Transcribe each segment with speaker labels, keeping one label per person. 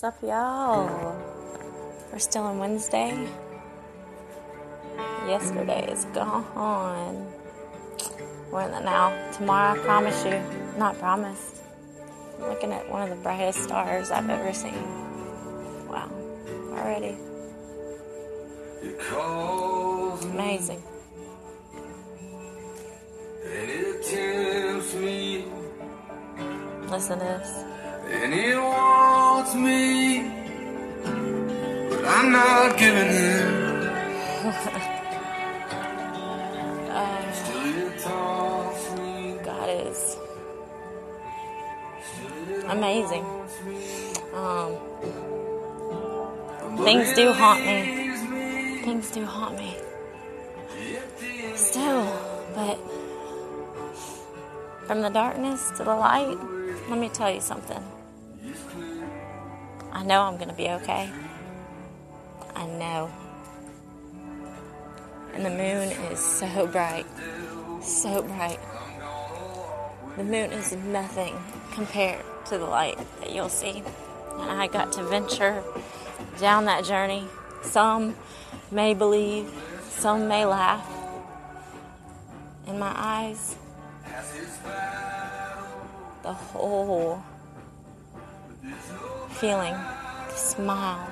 Speaker 1: What's up, y'all? We're still on Wednesday. Yesterday is gone. We're in the now. Tomorrow, I promise you, not promised. I'm looking at one of the brightest stars I've ever seen. Wow, already. It's amazing. Listen to this.
Speaker 2: And it wants me, but I'm not giving in. Still it taunts me,
Speaker 1: God is amazing. Um, Things do haunt me. things do haunt me still, but from the darkness to the light, let me tell you something. I know I'm going to be okay. I know. And the moon is so bright. So bright. The moon is nothing compared to the light that you'll see. And I got to venture down that journey. Some may believe, some may laugh. In my eyes, the whole feeling, the smile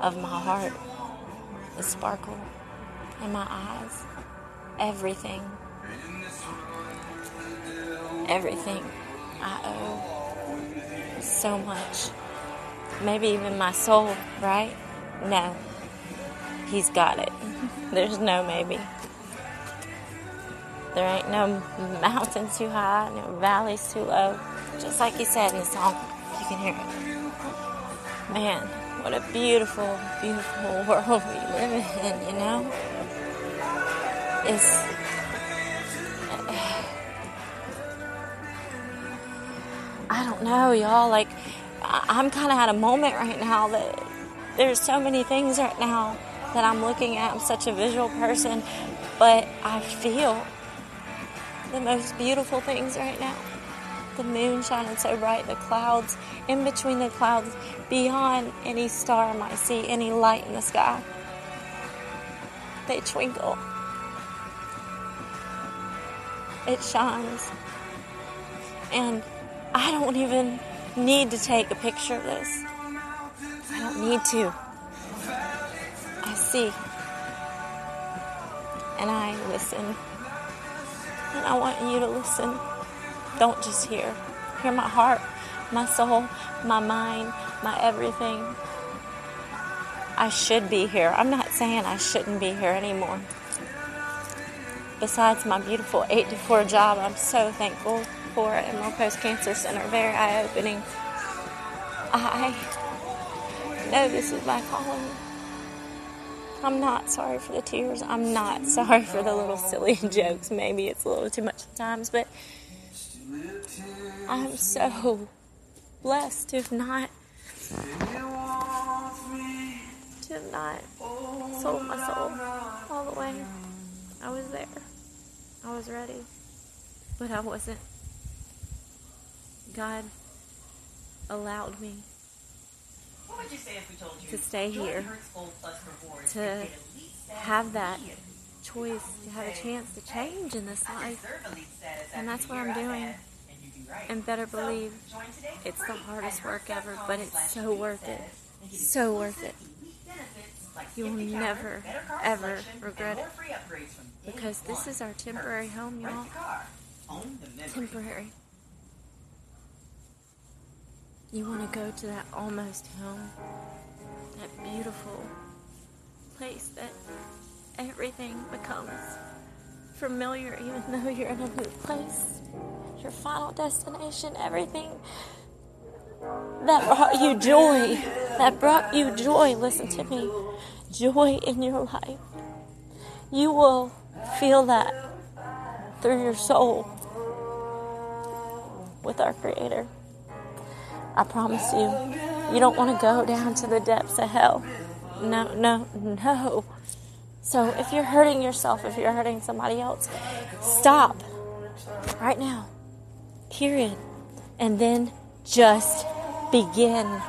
Speaker 1: of my heart, the sparkle in my eyes, everything, everything I owe so much. Maybe even my soul, right? No. He's got it. There's no maybe. There ain't no mountain too high, no valleys too low. Just like he said in the song, you can hear it. Man, what a beautiful, beautiful world we live in, you know? It's. I don't know, y'all. Like, I'm kind of at a moment right now that there's so many things right now that I'm looking at. I'm such a visual person, but I feel the most beautiful things right now. The moon shining so bright, the clouds, in between the clouds, beyond any star I might see, any light in the sky. They twinkle. It shines. And I don't even need to take a picture of this. I don't need to. I see. And I listen. And I want you to listen. Don't just hear. Hear my heart, my soul, my mind, my everything. I should be here. I'm not saying I shouldn't be here anymore. Besides my beautiful 8 to 4 job, I'm so thankful for it. Post Cancer Center, very eye opening. I know this is my calling. I'm not sorry for the tears. I'm not sorry for the little silly jokes. Maybe it's a little too much at times, but I'm so blessed to have not to have not sold my soul all the way. I was there. I was ready. But I wasn't. God allowed me
Speaker 3: What would you say if we told you
Speaker 1: to stay here, to
Speaker 3: and get at least seven
Speaker 1: have that? Choice, to have a chance to change in this life.
Speaker 3: deserve elite status
Speaker 1: And that's what I'm doing.
Speaker 3: and you'd be right.
Speaker 1: And better believe
Speaker 3: join today for
Speaker 1: it's the hardest work ever, but it's so worth it.
Speaker 3: status and get
Speaker 1: So worth it.
Speaker 3: exclusive elite benefits like
Speaker 1: You will never, ever regret it.
Speaker 3: more free upgrades from day
Speaker 1: Because this is our temporary home, y'all.
Speaker 3: the car. Own the memory.
Speaker 1: Temporary. You want to go to that almost home, that beautiful place that everything becomes familiar, even though you're in a new place. Your final destination, everything that brought you joy, that brought you joy. Listen to me, joy in your life. You will feel that through your soul with our Creator. I promise you, you don't want to go down to the depths of hell. No, no, no. So if you're hurting yourself, if you're hurting somebody else, stop right now. Period. And then just begin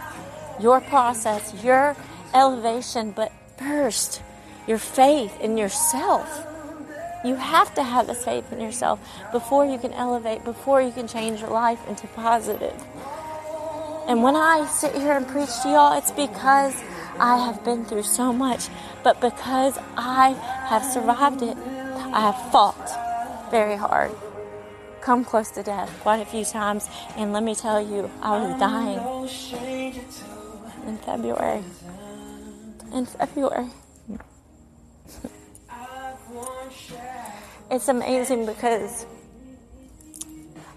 Speaker 1: your process, your elevation, but first, your faith in yourself. You have to have this faith in yourself before you can elevate, before you can change your life into positive. And when I sit here and preach to y'all, it's because I have been through so much, but because I have survived it, I have fought very hard, come close to death quite a few times, and let me tell you, I was dying in February. In February. it's amazing because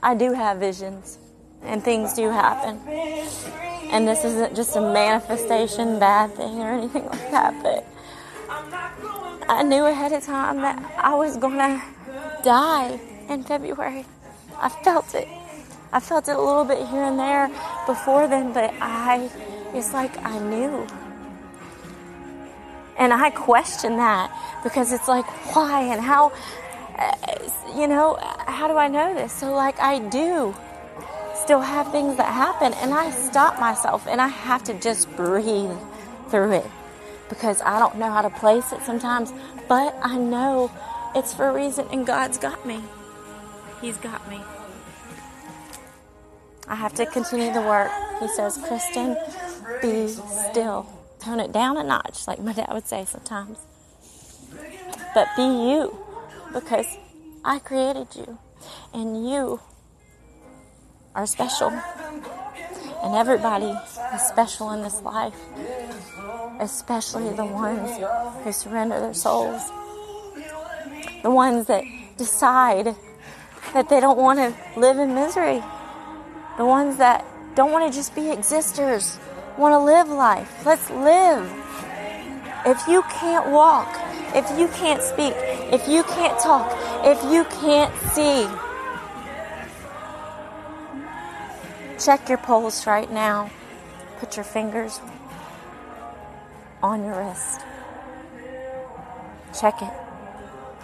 Speaker 1: I do have visions and things do happen. And this isn't just a manifestation bad thing or anything like that, but I knew ahead of time that I was gonna die in February. I felt it. I felt it a little bit here and there before then, but I, it's like I knew. And I question that because it's like, why and how, uh, you know, how do I know this? So, like, I do still have things that happen, and I stop myself and I have to just breathe through it because I don't know how to place it sometimes, but I know it's for a reason, and God's got me. He's got me. I have to continue the work. He says, Kristen, be still. Tone it down a notch, like my dad would say sometimes. But be you, because I created you, and you are special. And everybody is special in this life, especially the ones who surrender their souls, the ones that decide that they don't want to live in misery, the ones that don't want to just be existers, want to live life. Let's live. If you can't walk, if you can't speak, if you can't talk, if you can't see, check your pulse right now. Put your fingers on your wrist. Check it.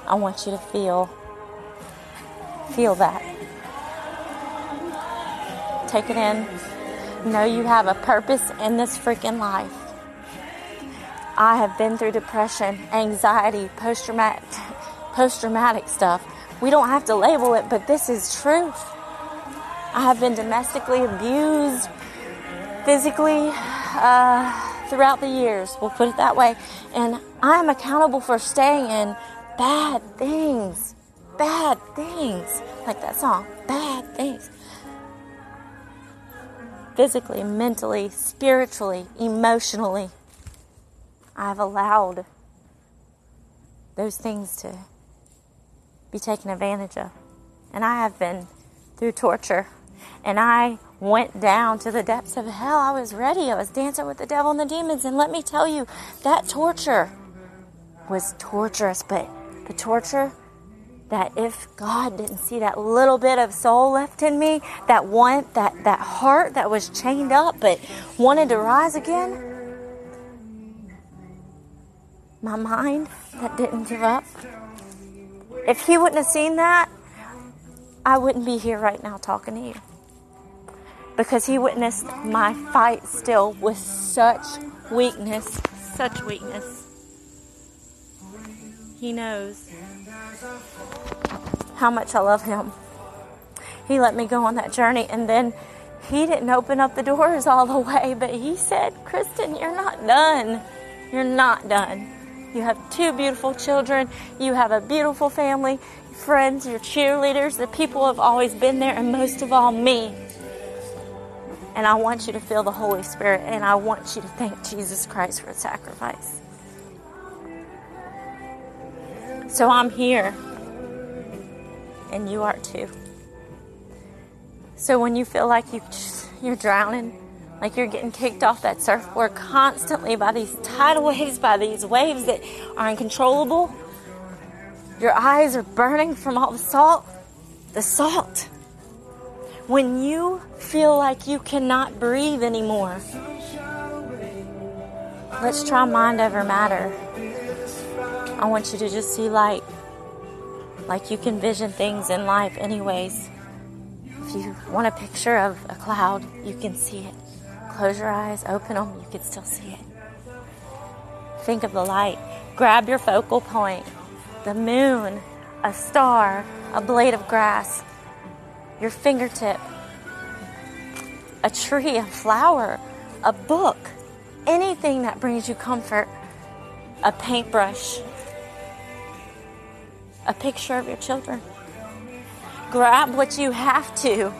Speaker 1: I want you to feel feel that. Take it in. Know you have a purpose in this freaking life. I have been through depression, anxiety, post traumatic post traumatic stuff. We don't have to label it, but this is truth. I have been domestically abused, physically, uh, throughout the years. We'll put it that way. And I'm accountable for staying in bad things. Bad things. Like that song. Bad things. Physically, mentally, spiritually, emotionally. I've allowed those things to be taken advantage of. And I have been through torture. And I went down to the depths of hell. I was ready. I was dancing with the devil and the demons. And let me tell you, that torture was torturous. But the torture that if God didn't see that little bit of soul left in me, that one, that, that heart that was chained up but wanted to rise again, my mind that didn't give up, if He wouldn't have seen that, I wouldn't be here right now talking to you. Because He witnessed my fight still with such weakness, such weakness. He knows how much I love Him. He let me go on that journey, and then He didn't open up the doors all the way, but He said, Kristen, you're not done. You're not done. You have two beautiful children. You have a beautiful family, friends, your cheerleaders. The people have always been there, and most of all, me. And I want you to feel the Holy Spirit, and I want you to thank Jesus Christ for sacrifice. So I'm here, and you are too. So when you feel like you, you're drowning, like you're getting kicked off that surfboard constantly by these tidal waves, by these waves that are uncontrollable. Your eyes are burning from all the salt. The salt. When you feel like you cannot breathe anymore, let's try mind over matter. I want you to just see light. Like you can vision things in life, anyways. If you want a picture of a cloud, you can see it Close your eyes, open them, you can still see it. Think of the light. Grab your focal point the moon, a star, a blade of grass, your fingertip, a tree, a flower, a book, anything that brings you comfort, a paintbrush, a picture of your children. Grab what you have to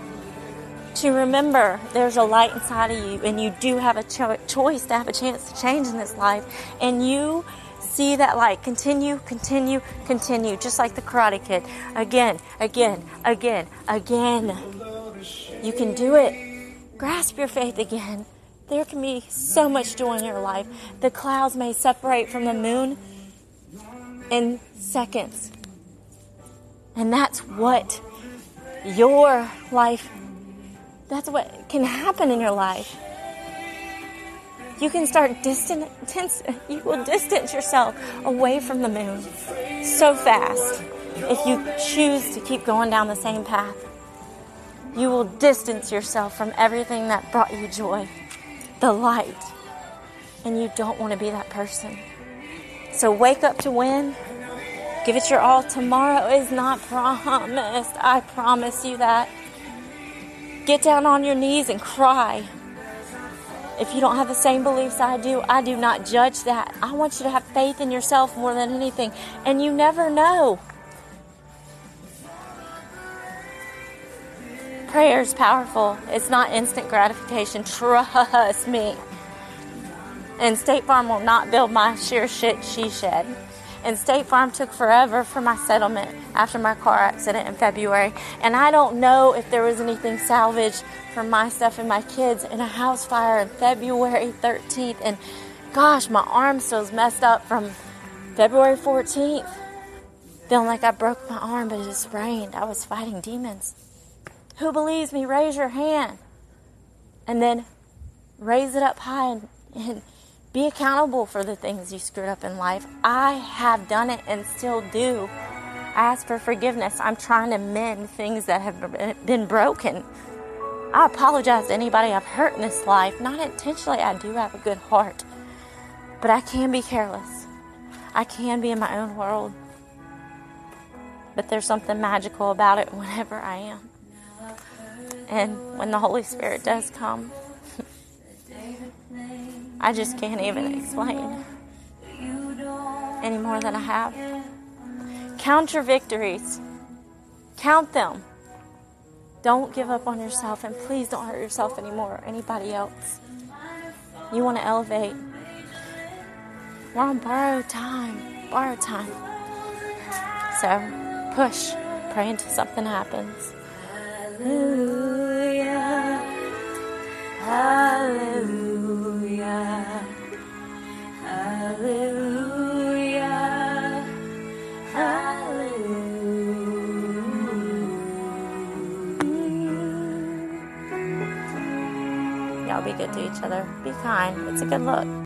Speaker 1: to remember there's a light inside of you and you do have a cho- choice to have a chance to change in this life and you see that light. Continue continue continue just like the karate kid. Again again again again. You can do it. Grasp your faith again. There can be so much joy in your life. The clouds may separate from the moon in seconds. And that's what your life that's what can happen in your life. You can start distant, you will distance yourself away from the moon so fast if you choose to keep going down the same path. You will distance yourself from everything that brought you joy, the light, and you don't want to be that person. So wake up to win. Give it your all. Tomorrow is not promised. I promise you that. Get down on your knees and cry. If you don't have the same beliefs I do, I do not judge that. I want you to have faith in yourself more than anything. And you never know. Prayer is powerful. It's not instant gratification. Trust me. And State Farm will not build my sheer shit she shed. And State Farm took forever for my settlement after my car accident in February. And I don't know if there was anything salvaged from my stuff and my kids in a house fire in February 13th. And gosh, my arm still's messed up from February 14th. Feeling like I broke my arm, but it just rained. I was fighting demons. Who believes me? Raise your hand. And then raise it up high and, and be accountable for the things you screwed up in life. I have done it and still do. I ask for forgiveness. I'm trying to mend things that have been broken. I apologize to anybody I've hurt in this life. Not intentionally, I do have a good heart. But I can be careless. I can be in my own world. But there's something magical about it whenever I am. And when the Holy Spirit does come, I just can't even explain any more than I have. Count your victories, count them. Don't give up on yourself, and please don't hurt yourself anymore or anybody else. You want to elevate. We're on borrowed time, borrowed time. So push, pray until something happens. Hallelujah. Hallelujah. Hallelujah. Hallelujah. Y'all be good to each other. Be kind. It's a good look.